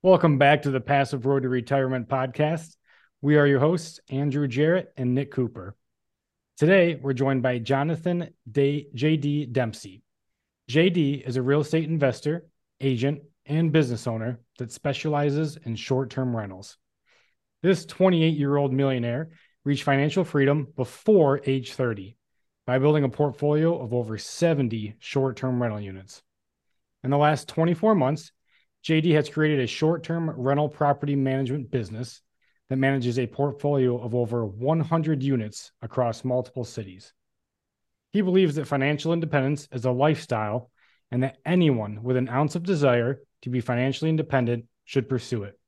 Welcome back to the Passive Road to Retirement podcast. We are your hosts, Andrew Jarrett and Nick Cooper. Today, we're joined by Jonathan JD Dempsey. JD is a real estate investor, agent, and business owner that specializes in short term rentals. This 28 year old millionaire reached financial freedom before age 30 by building a portfolio of over 70 short term rental units. In the last 24 months, JD has created a short term rental property management business that manages a portfolio of over 100 units across multiple cities. He believes that financial independence is a lifestyle and that anyone with an ounce of desire to be financially independent should pursue it.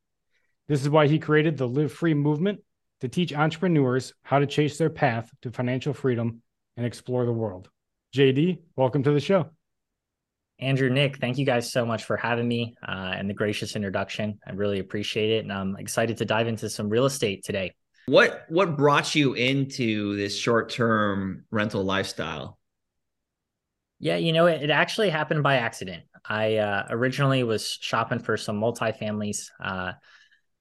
This is why he created the Live Free movement to teach entrepreneurs how to chase their path to financial freedom and explore the world. JD, welcome to the show. Andrew, Nick, thank you guys so much for having me uh, and the gracious introduction. I really appreciate it, and I'm excited to dive into some real estate today. What what brought you into this short term rental lifestyle? Yeah, you know, it, it, actually happened by accident. I uh, originally was shopping for some multifamilies. Uh,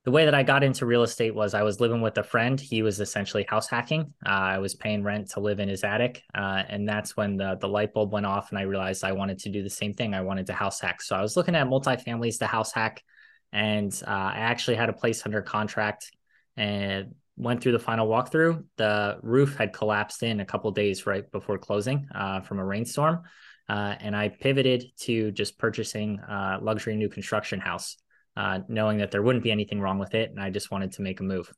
the way that I got into real estate was I was living with a friend. He was essentially house hacking. Uh, I was paying rent to live in his attic, uh, and that's when the the light bulb went off, and I realized I wanted to do the same thing. I wanted to house hack. So I was looking at multifamilies to house hack, and uh, I actually had a place under contract and went through the final walkthrough. The roof had collapsed in a couple days right before closing uh, from a rainstorm, uh, and I pivoted to just purchasing a luxury new construction house uh, knowing that there wouldn't be anything wrong with it. And I just wanted to make a move.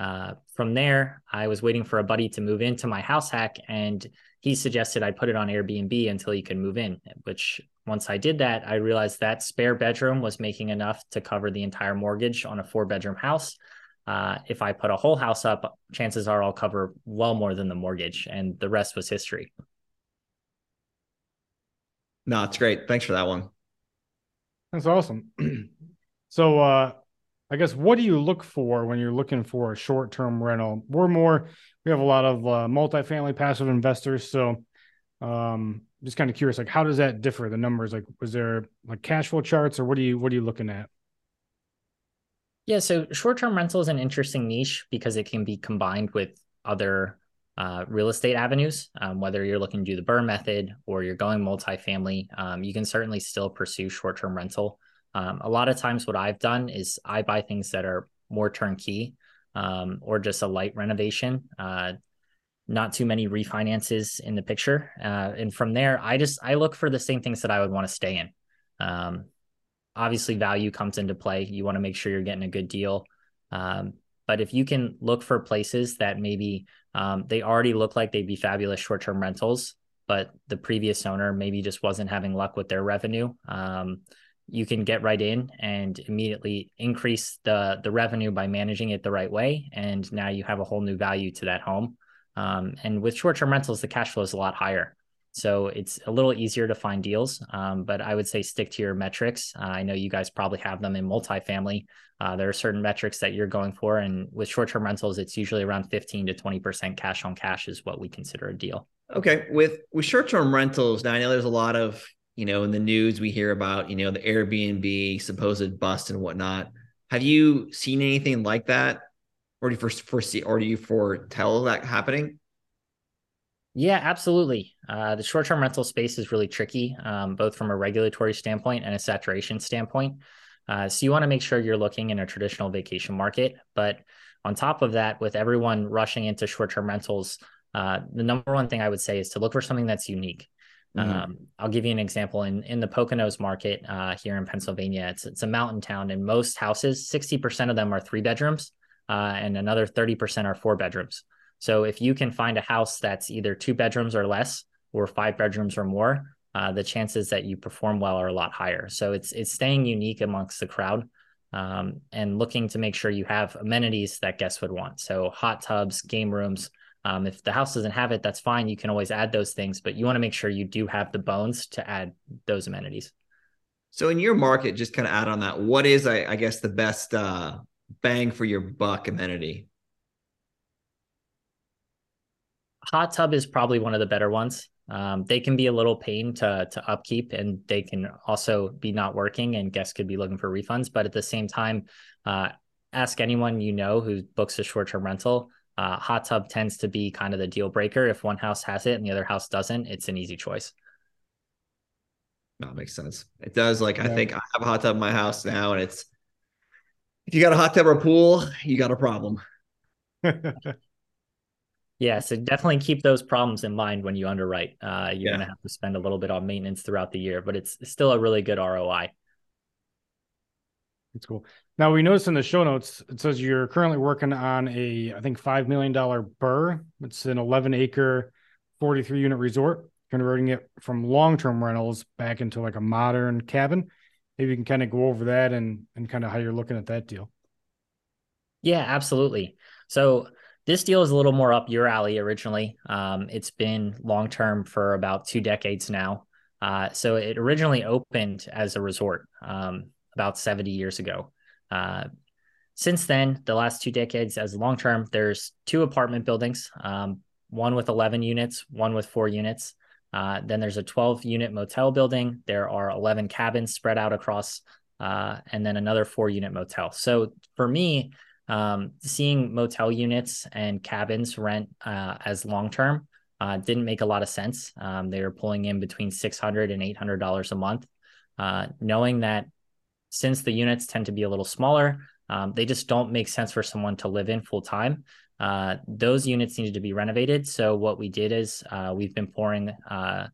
Uh, from there, I was waiting for a buddy to move into my house hack, and he suggested I put it on Airbnb until he could move in. Which, once I did that, I realized that spare bedroom was making enough to cover the entire mortgage on a four bedroom house. Uh, if I put a whole house up, chances are I'll cover well more than the mortgage, and the rest was history. No, it's great. Thanks for that one. That's awesome. So, uh, I guess what do you look for when you're looking for a short term rental? We're more, we have a lot of uh, multifamily passive investors. So, um, just kind of curious, like, how does that differ? The numbers, like, was there like cash flow charts or what are you, what are you looking at? Yeah. So, short term rental is an interesting niche because it can be combined with other uh, real estate avenues. Um, whether you're looking to do the BRRRR method or you're going multifamily, um, you can certainly still pursue short term rental. Um, a lot of times, what I've done is I buy things that are more turnkey um, or just a light renovation. Uh, not too many refinances in the picture, uh, and from there, I just I look for the same things that I would want to stay in. Um, obviously, value comes into play. You want to make sure you're getting a good deal. Um, but if you can look for places that maybe um, they already look like they'd be fabulous short-term rentals, but the previous owner maybe just wasn't having luck with their revenue. Um, you can get right in and immediately increase the the revenue by managing it the right way. And now you have a whole new value to that home. Um, and with short-term rentals the cash flow is a lot higher. So it's a little easier to find deals. Um, but i would say stick to your metrics. Uh, i know you guys probably have them in multifamily. Uh, there are certain metrics that you're going for. And with short-term rentals it's usually around 15 to 20% cash on cash is what we consider a deal. Okay. With with short-term rentals now i know there's a lot of you know, in the news we hear about, you know, the Airbnb supposed bust and whatnot. Have you seen anything like that? Or do you foresee or do you foretell that happening? Yeah, absolutely. Uh, the short-term rental space is really tricky, um, both from a regulatory standpoint and a saturation standpoint. Uh, so you want to make sure you're looking in a traditional vacation market. But on top of that, with everyone rushing into short-term rentals, uh, the number one thing I would say is to look for something that's unique. Mm-hmm. Um, I'll give you an example in in the Poconos market uh, here in Pennsylvania. It's it's a mountain town, and most houses, sixty percent of them are three bedrooms, uh, and another thirty percent are four bedrooms. So if you can find a house that's either two bedrooms or less, or five bedrooms or more, uh, the chances that you perform well are a lot higher. So it's it's staying unique amongst the crowd. Um, and looking to make sure you have amenities that guests would want. So hot tubs, game rooms, um, if the house doesn't have it, that's fine. You can always add those things, but you want to make sure you do have the bones to add those amenities. So, in your market, just kind of add on that, what is, I, I guess, the best uh, bang for your buck amenity? Hot tub is probably one of the better ones. Um, they can be a little pain to to upkeep, and they can also be not working, and guests could be looking for refunds. But at the same time, uh, ask anyone you know who books a short term rental. Uh, hot tub tends to be kind of the deal breaker. If one house has it and the other house doesn't, it's an easy choice. That makes sense. It does. Like yeah. I think I have a hot tub in my house now, and it's if you got a hot tub or pool, you got a problem. yeah, so definitely keep those problems in mind when you underwrite. Uh, you're yeah. going to have to spend a little bit on maintenance throughout the year, but it's still a really good ROI. That's cool. Now we noticed in the show notes it says you're currently working on a I think five million dollar BRRRR. It's an 11 acre, 43 unit resort, converting it from long term rentals back into like a modern cabin. Maybe you can kind of go over that and and kind of how you're looking at that deal. Yeah, absolutely. So this deal is a little more up your alley originally. Um, it's been long term for about two decades now. Uh, so it originally opened as a resort um, about 70 years ago. Uh, since then, the last two decades as long term, there's two apartment buildings, um, one with 11 units, one with four units. Uh, then there's a 12 unit motel building. There are 11 cabins spread out across, uh, and then another four unit motel. So for me, um, seeing motel units and cabins rent uh, as long term uh, didn't make a lot of sense. Um, they were pulling in between $600 and $800 a month. Uh, knowing that since the units tend to be a little smaller, um, they just don't make sense for someone to live in full time. Uh, those units needed to be renovated. So what we did is uh, we've been pouring uh,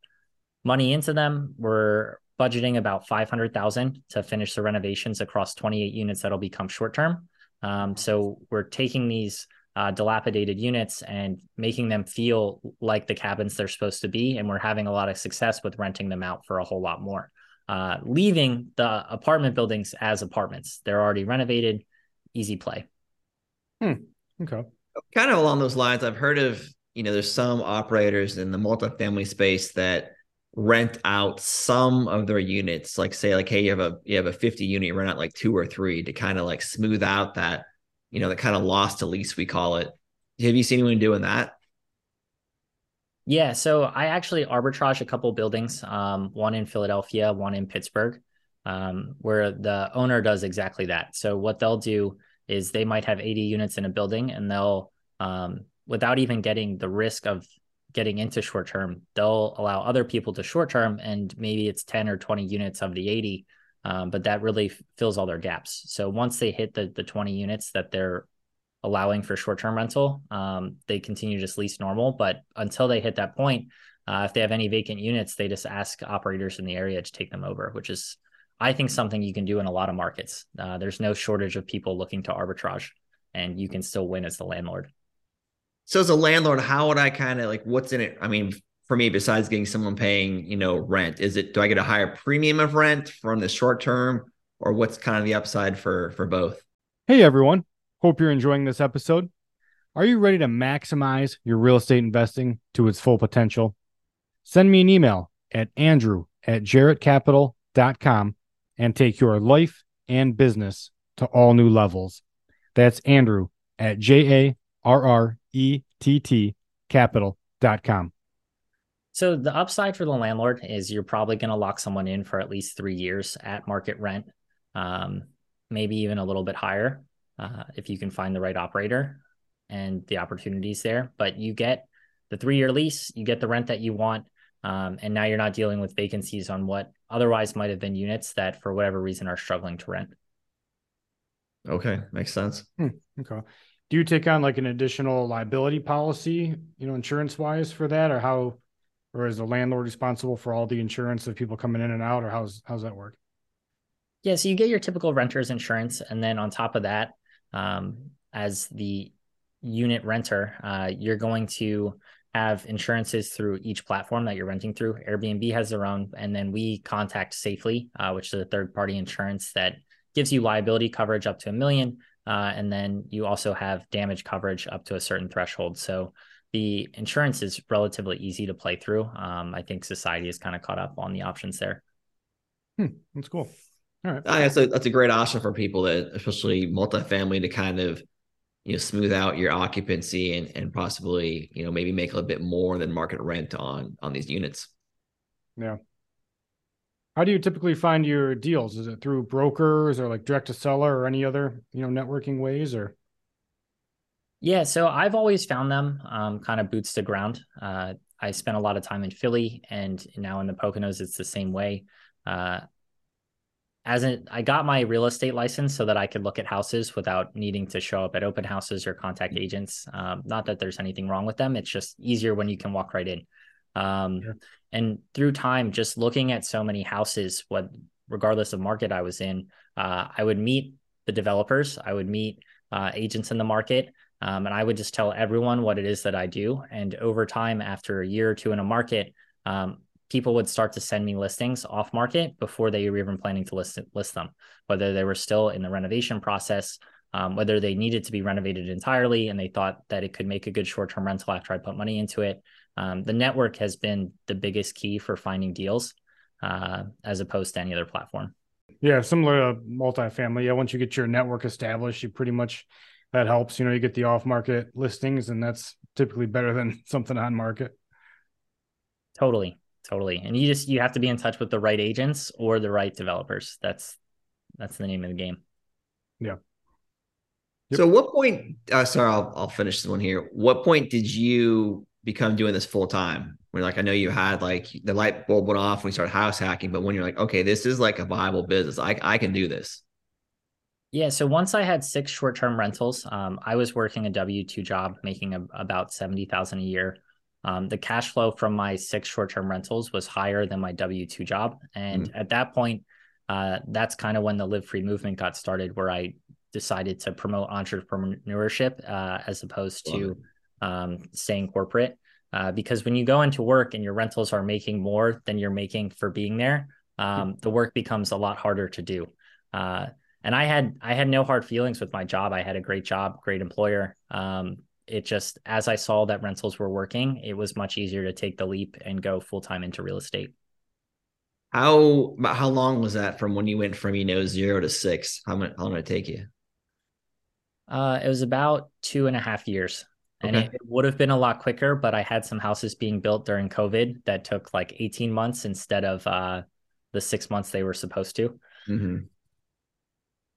money into them. We're budgeting about 500,000 to finish the renovations across 28 units that'll become short term. Um, so we're taking these uh, dilapidated units and making them feel like the cabins they're supposed to be. And we're having a lot of success with renting them out for a whole lot more. Uh, leaving the apartment buildings as apartments. They're already renovated, easy play. Hmm. Okay. Kind of along those lines, I've heard of, you know, there's some operators in the multifamily space that rent out some of their units like say like hey you have a you have a 50 unit rent out like two or three to kind of like smooth out that you know that kind of loss to lease we call it have you seen anyone doing that yeah so i actually arbitrage a couple buildings um, one in philadelphia one in pittsburgh um, where the owner does exactly that so what they'll do is they might have 80 units in a building and they'll um, without even getting the risk of getting into short term, they'll allow other people to short term, and maybe it's 10 or 20 units of the 80, um, but that really fills all their gaps. So once they hit the, the 20 units that they're allowing for short term rental, um, they continue to just lease normal. But until they hit that point, uh, if they have any vacant units, they just ask operators in the area to take them over, which is, I think, something you can do in a lot of markets. Uh, there's no shortage of people looking to arbitrage, and you can still win as the landlord. So as a landlord, how would I kind of like what's in it? I mean, for me, besides getting someone paying, you know, rent, is it do I get a higher premium of rent from the short term, or what's kind of the upside for for both? Hey everyone, hope you're enjoying this episode. Are you ready to maximize your real estate investing to its full potential? Send me an email at andrew at jarrettcapital.com and take your life and business to all new levels. That's Andrew at J A R R E T T capital.com. So the upside for the landlord is you're probably going to lock someone in for at least three years at market rent, um, maybe even a little bit higher uh, if you can find the right operator and the opportunities there. But you get the three year lease, you get the rent that you want, um, and now you're not dealing with vacancies on what otherwise might have been units that for whatever reason are struggling to rent. Okay, makes sense. Hmm, okay do you take on like an additional liability policy, you know, insurance wise for that, or how, or is the landlord responsible for all the insurance of people coming in and out, or how's how's that work? Yeah, so you get your typical renter's insurance, and then on top of that, um, as the unit renter, uh, you're going to have insurances through each platform that you're renting through. Airbnb has their own, and then we contact Safely, uh, which is a third party insurance that gives you liability coverage up to a million uh, and then you also have damage coverage up to a certain threshold. So the insurance is relatively easy to play through. Um, I think society has kind of caught up on the options there. Hmm, that's cool. All right. I that's a, that's a great option for people that, especially multifamily, to kind of, you know smooth out your occupancy and and possibly you know maybe make a little bit more than market rent on on these units. Yeah. How do you typically find your deals? Is it through brokers or like direct to seller or any other, you know, networking ways or? Yeah, so I've always found them um, kind of boots to ground. Uh, I spent a lot of time in Philly and now in the Poconos, it's the same way. Uh, as in, I got my real estate license so that I could look at houses without needing to show up at open houses or contact agents. Um, not that there's anything wrong with them. It's just easier when you can walk right in. Um, sure. And through time, just looking at so many houses, what regardless of market I was in, uh, I would meet the developers, I would meet uh, agents in the market, um, and I would just tell everyone what it is that I do. And over time, after a year or two in a market, um, people would start to send me listings off market before they were even planning to list list them, whether they were still in the renovation process, um, whether they needed to be renovated entirely, and they thought that it could make a good short term rental after I put money into it, um, the network has been the biggest key for finding deals uh, as opposed to any other platform. Yeah, similar to multifamily. Yeah, once you get your network established, you pretty much that helps. You know, you get the off market listings, and that's typically better than something on market. Totally, totally. And you just you have to be in touch with the right agents or the right developers. That's that's the name of the game. Yeah. Yep. So, what point? Uh, sorry, I'll I'll finish this one here. What point did you become doing this full time? When like I know you had like the light bulb went off when you started house hacking, but when you're like, okay, this is like a viable business, I I can do this. Yeah. So once I had six short term rentals, um, I was working a W two job, making a, about seventy thousand a year. Um, the cash flow from my six short term rentals was higher than my W two job, and mm. at that point, uh, that's kind of when the live free movement got started, where I decided to promote entrepreneurship uh, as opposed to um, staying corporate. Uh, because when you go into work and your rentals are making more than you're making for being there, um, the work becomes a lot harder to do. Uh, and I had I had no hard feelings with my job. I had a great job, great employer. Um, it just as I saw that rentals were working, it was much easier to take the leap and go full time into real estate. How how long was that from when you went from you know zero to six? How, much, how long did it take you? Uh, it was about two and a half years. And it, it, would have been a lot quicker, but I had some houses being built during COVID that took like 18 months instead of uh, the six months they were supposed to. Mm-hmm.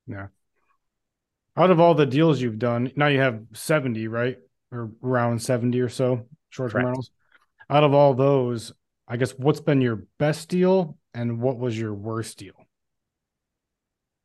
Yeah. Out of all the deals you've done, now you have 70, right? Or around 70 or so short term rentals. Out of all those, I guess what's been your best deal and what was your worst deal?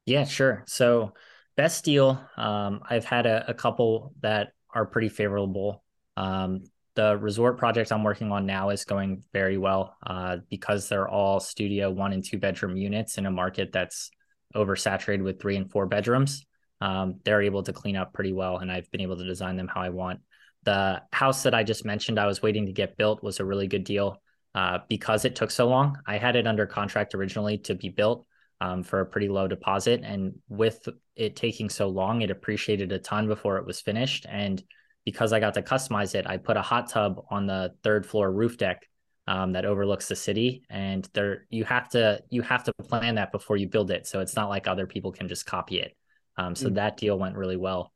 Yeah, sure. So, best deal, um, I've had a, a couple that are pretty favorable. Um, the resort project I'm working on now is going very well uh, because they're all studio one and two bedroom units in a market that's oversaturated with three and four bedrooms. Um, they're able to clean up pretty well, and I've been able to design them how I want. The house that I just mentioned, I was waiting to get built, was a really good deal uh, because it took so long. I had it under contract originally to be built um, for a pretty low deposit. And with it taking so long, it appreciated a ton before it was finished. And because I got to customize it, I put a hot tub on the third floor roof deck um, that overlooks the city. And there, you have to you have to plan that before you build it. So it's not like other people can just copy it. Um, so mm that deal went really well.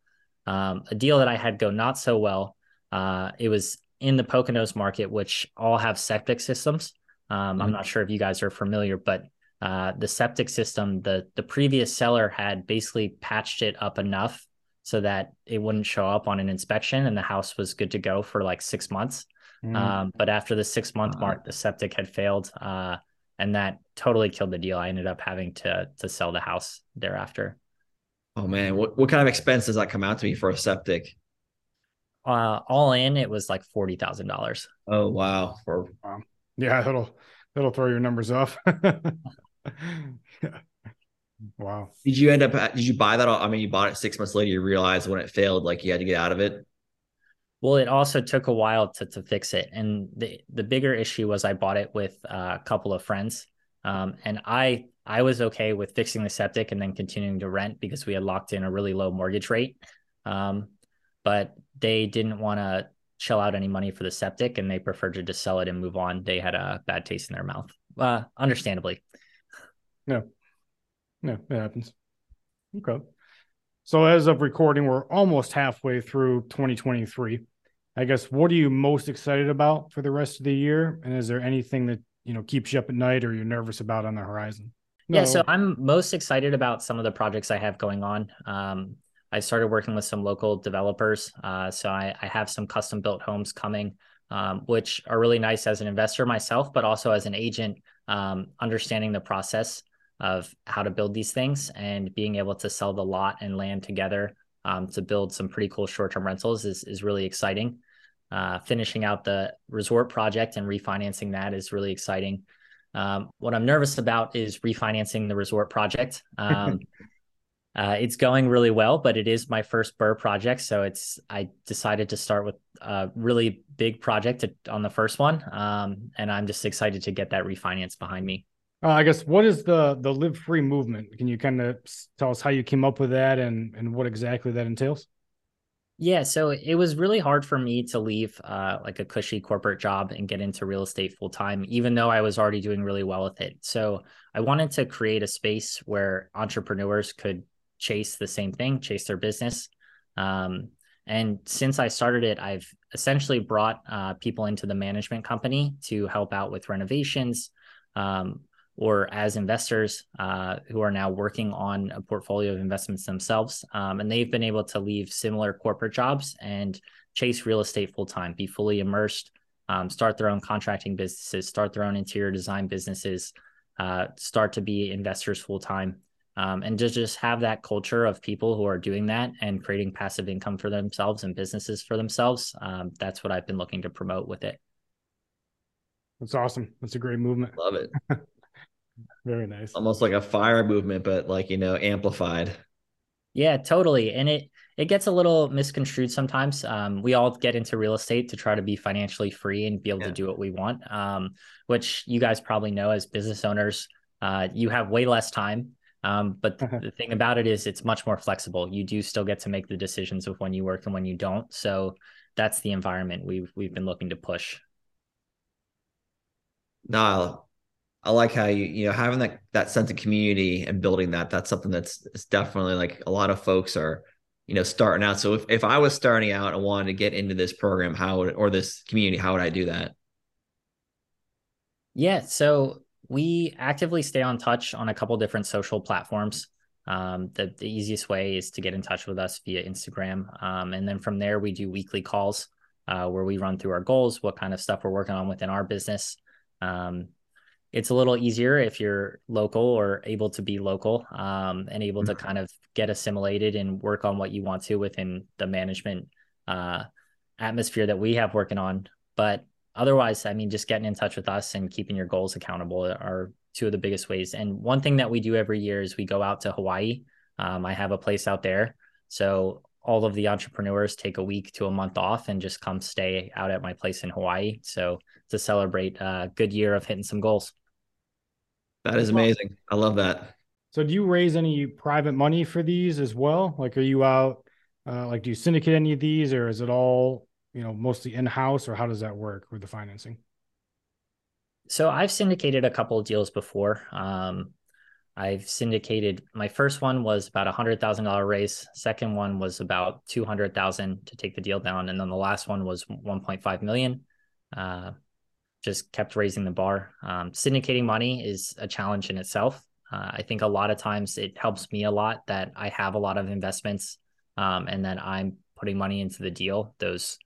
Um, a deal that I had go not so well. Uh, it was in the Poconos market, which all have septic systems. mm I'm not sure if you guys are familiar, but uh, the septic system, the the previous seller had basically patched it up enough so that it wouldn't show up on an inspection, and the house was good to go for like six months. Mm. Um, but after the six month mark, the septic had failed, uh, and that totally killed the deal. I ended up having to to sell the house thereafter. Oh man, what what kind of expense does that come out to me for a septic? Uh, all in, it was like forty thousand dollars. Oh wow! For wow. yeah, that'll that'll throw your numbers off. Wow. Did you end up? Did you buy that? I mean, you bought it six months later. You realized when it failed, like you had to get out of it. Well, it also took a while to to fix it, and the the bigger issue was I bought it with a couple of friends, um, and I I was okay with fixing the septic and then continuing to rent because we had locked in a really low mortgage rate, um, but they didn't want to shell out any money for the septic, and they preferred to just sell it and move on. They had a bad taste in their mouth, uh, understandably. No, no, it happens. Okay. So as of recording, we're almost halfway through 2023. I guess what are you most excited about for the rest of the year? And is there anything that you know keeps you up at night or you're nervous about on the horizon? No. Yeah, so I'm most excited about some of the projects I have going on. Um, I started working with some local developers, uh, so I, I, have some custom built homes coming, um, which are really nice as an investor myself, but also as an agent, um, understanding the process of how to build these things and being able to sell the lot and land together um, to build some pretty cool short-term rentals is is really exciting. Uh, finishing out the resort project and refinancing that is really exciting. Um, what I'm nervous about is refinancing the resort project. Um, uh, it's going really well, but it is my first BRRRR project, so it's I decided to start with a really big project on the first one, um, and I'm just excited to get that refinance behind me. Uh, I guess what is the the live free movement? Can you kind of tell us how you came up with that and and what exactly that entails? Yeah, so it was really hard for me to leave uh, like a cushy corporate job and get into real estate full time, even though I was already doing really well with it. So I wanted to create a space where entrepreneurs could chase the same thing, chase their business. Um, and since I started it, I've essentially brought uh, people into the management company to help out with renovations, um, or as investors uh, who are now working on a portfolio of investments themselves. Um, and they've been able to leave similar corporate jobs and chase real estate full time, be fully immersed, um, start their own contracting businesses, start their own interior design businesses, uh, start to be investors full time. Um, and to just have that culture of people who are doing that and creating passive income for themselves and businesses for themselves. Um, that's what I've been looking to promote with it. That's awesome. That's a great movement. Love it. Very nice. Almost like a fire movement, but like, you know, amplified. Yeah, totally. And it it gets a little misconstrued sometimes. Um, we all get into real estate to try to be financially free and be able yeah. to do what we want. Um, which you guys probably know as business owners, uh, you have way less time. Um, but the thing about it is it's much more flexible. You do still get to make the decisions of when you work and when you don't. So that's the environment we've we've been looking to push. No, I like how you you know having that that sense of community and building that. That's something that's it's definitely like a lot of folks are you know starting out. So if if I was starting out and wanted to get into this program, how would or this community, how would I do that? Yeah, so we actively stay on touch on a couple different social platforms. Um, the, the easiest way is to get in touch with us via Instagram. Um, and then from there, we do weekly calls uh, where we run through our goals, what kind of stuff we're working on within our business. Um, it's a little easier if you're local or able to be local um, and able to mm-hmm. kind of get assimilated and work on what you want to within the management uh, atmosphere that we have working on. But otherwise, I mean, just getting in touch with us and keeping your goals accountable are two of the biggest ways. And one thing that we do every year is we go out to Hawaii. Um, I have a place out there. So all of the entrepreneurs take a week to a month off and just come stay out at my place in Hawaii. So to celebrate a good year of hitting some goals. That is amazing. I love that. So, do you raise any private money for these as well? Like, are you out? Uh, like, do you syndicate any of these, or is it all you know mostly in house, or how does that work with the financing? So, I've syndicated a couple of deals before. Um, I've syndicated. My first one was about a hundred thousand dollar raise. Second one was about two hundred thousand to take the deal down, and then the last one was one point five million. Uh, just kept raising the bar. Um, syndicating money is a challenge in itself. Uh, I think a lot of times it helps me a lot that I have a lot of investments um, and that I'm putting money into the deal. Those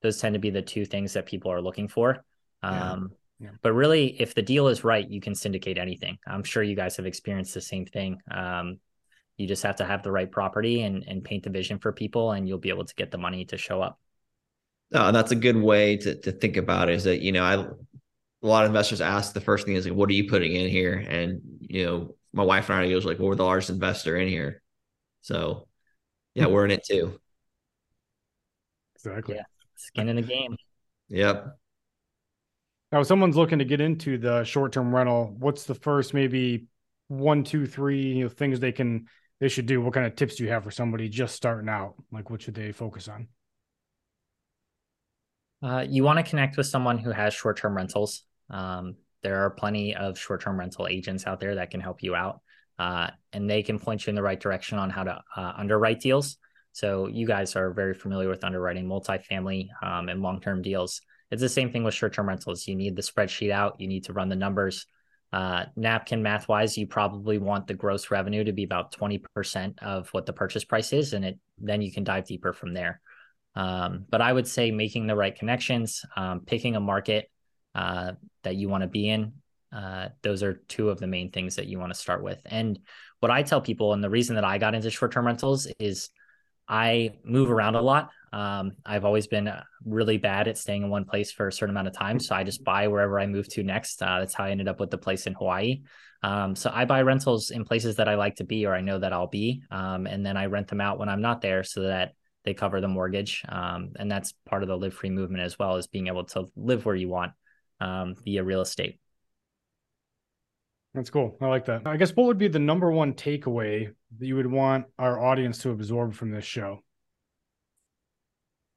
those tend to be the two things that people are looking for. Um, yeah. Yeah. But really, if the deal is right, you can syndicate anything. I'm sure you guys have experienced the same thing. Um, you just have to have the right property and, and paint the vision for people, and you'll be able to get the money to show up. No, and that's a good way to to think about it. Is that you know I a lot of investors ask the first thing is like, what are you putting in here? And you know, my wife and I are like, well, we're the largest investor in here, so yeah, we're in it too. Exactly. Yeah, skin in the game. Yep. Now, if someone's looking to get into the short-term rental, what's the first maybe one, two, three you know, things they can they should do? What kind of tips do you have for somebody just starting out? Like, what should they focus on? Uh, you want to connect with someone who has short term rentals. Um, there are plenty of short term rental agents out there that can help you out. uh, and they can point you in the right direction on how to uh, underwrite deals. So you guys are very familiar with underwriting multifamily um, and long-term deals. It's the same thing with short-term rentals. You need the spreadsheet out. You need to run the numbers. Uh, napkin math wise, you probably want the gross revenue to be about 20% of what the purchase price is, and it then you can dive deeper from there. Um, but I would say making the right connections, um, picking a market uh, that you want to be in. Uh, those are two of the main things that you want to start with. And what I tell people, and the reason that I got into short term rentals is I move around a lot. Um, I've always been uh, really bad at staying in one place for a certain amount of time. So I just buy wherever I move to next. Uh, that's how I ended up with the place in Hawaii. Um, so I buy rentals in places that I like to be or I know that I'll be. Um, and then I rent them out when I'm not there so that they cover the mortgage. Um, and that's part of the live free movement as well as being able to live where you want um, via real estate. That's cool. I like that. I guess what would be the number one takeaway that you would want our audience to absorb from this show?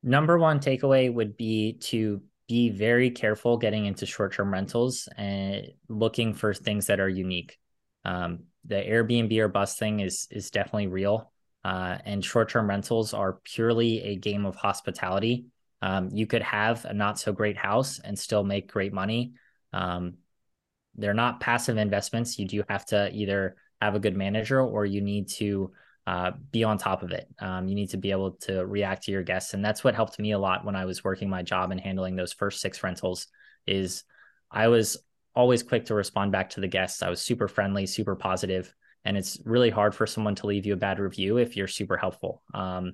Number one takeaway would be to be very careful getting into short term rentals and looking for things that are unique. Um, the Airbnb or bus thing is is definitely real, uh, and short term rentals are purely a game of hospitality. Um, you could have a not so great house and still make great money. Um, they're not passive investments. You do have to either have a good manager or you need to uh, be on top of it. Um, you need to be able to react to your guests, and that's what helped me a lot when I was working my job and handling those first six rentals. Is I was always quick to respond back to the guests. I was super friendly, super positive, and it's really hard for someone to leave you a bad review if you're super helpful. Um,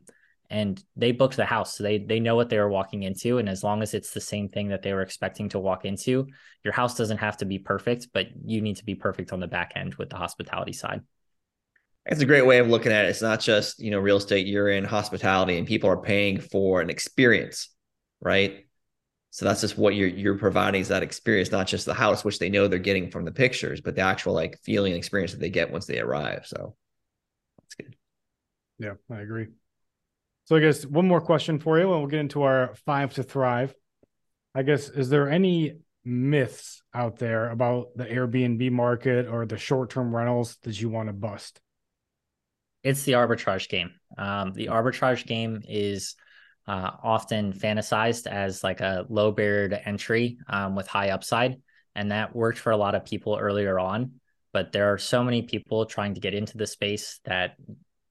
and they booked the house so they they know what they were walking into and as long as it's the same thing that they were expecting to walk into your house doesn't have to be perfect but you need to be perfect on the back end with the hospitality side it's a great way of looking at it. It's not just you know real estate you're in hospitality and people are paying for an experience right? So that's just what you're you're providing is that experience not just the house which they know they're getting from the pictures but the actual like feeling experience that they get once they arrive. So that's good. Yeah i agree. So I guess one more question for you, and we'll get into our five to thrive. I guess is there any myths out there about the Airbnb market or the short-term rentals that you want to bust? It's the arbitrage game. Um, the arbitrage game is uh, often fantasized as like a low barrier to entry um, with high upside, and that worked for a lot of people earlier on. But there are so many people trying to get into the space that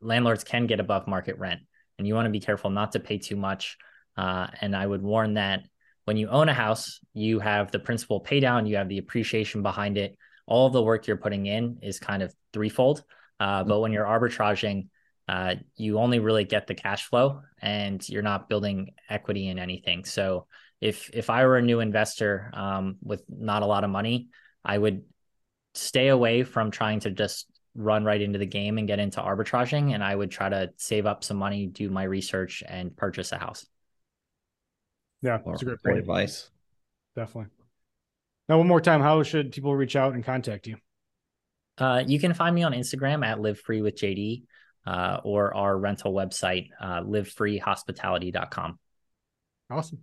landlords can get above market rent and you want to be careful not to pay too much. Uh, and I would warn that when you own a house, you have the principal pay down, you have the appreciation behind it. All the work you're putting in is kind of threefold. Uh, but when you're arbitraging, uh, you only really get the cash flow and you're not building equity in anything. So if if I were a new investor um, with not a lot of money, I would stay away from trying to just run right into the game and get into arbitraging. And I would try to save up some money, do my research, and purchase a house. Yeah, that's a great point. advice. Definitely. Now, one more time, how should people reach out and contact you? Uh, you can find me on Instagram at Live Free with JD uh, or our rental website, uh, livefreehospitality.com. Awesome.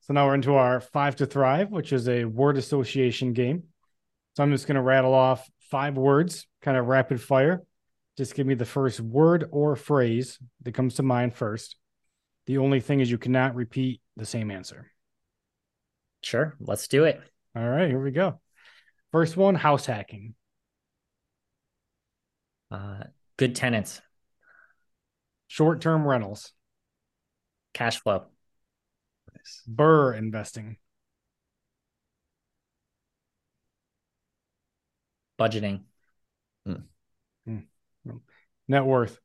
So now we're into our five to thrive, which is a word association game. So I'm just going to rattle off five words, kind of rapid fire. Just give me the first word or phrase that comes to mind first. The only thing is you cannot repeat the same answer. Sure, let's do it. All right, here we go. First one house hacking. Uh, good tenants. Short term rentals. Cash flow. Nice. BRRRR investing. budgeting. Hmm. Hmm. Net worth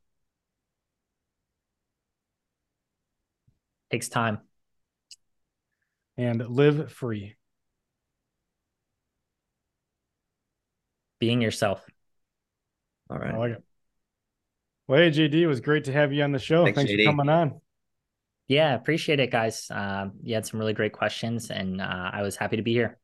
takes time. And live free. Being yourself. All right. I like it. Well, hey, JD, it was great to have you on the show. Thanks, Thanks for coming on. Yeah, appreciate it, guys. Uh, you had some really great questions, and uh, I was happy to be here.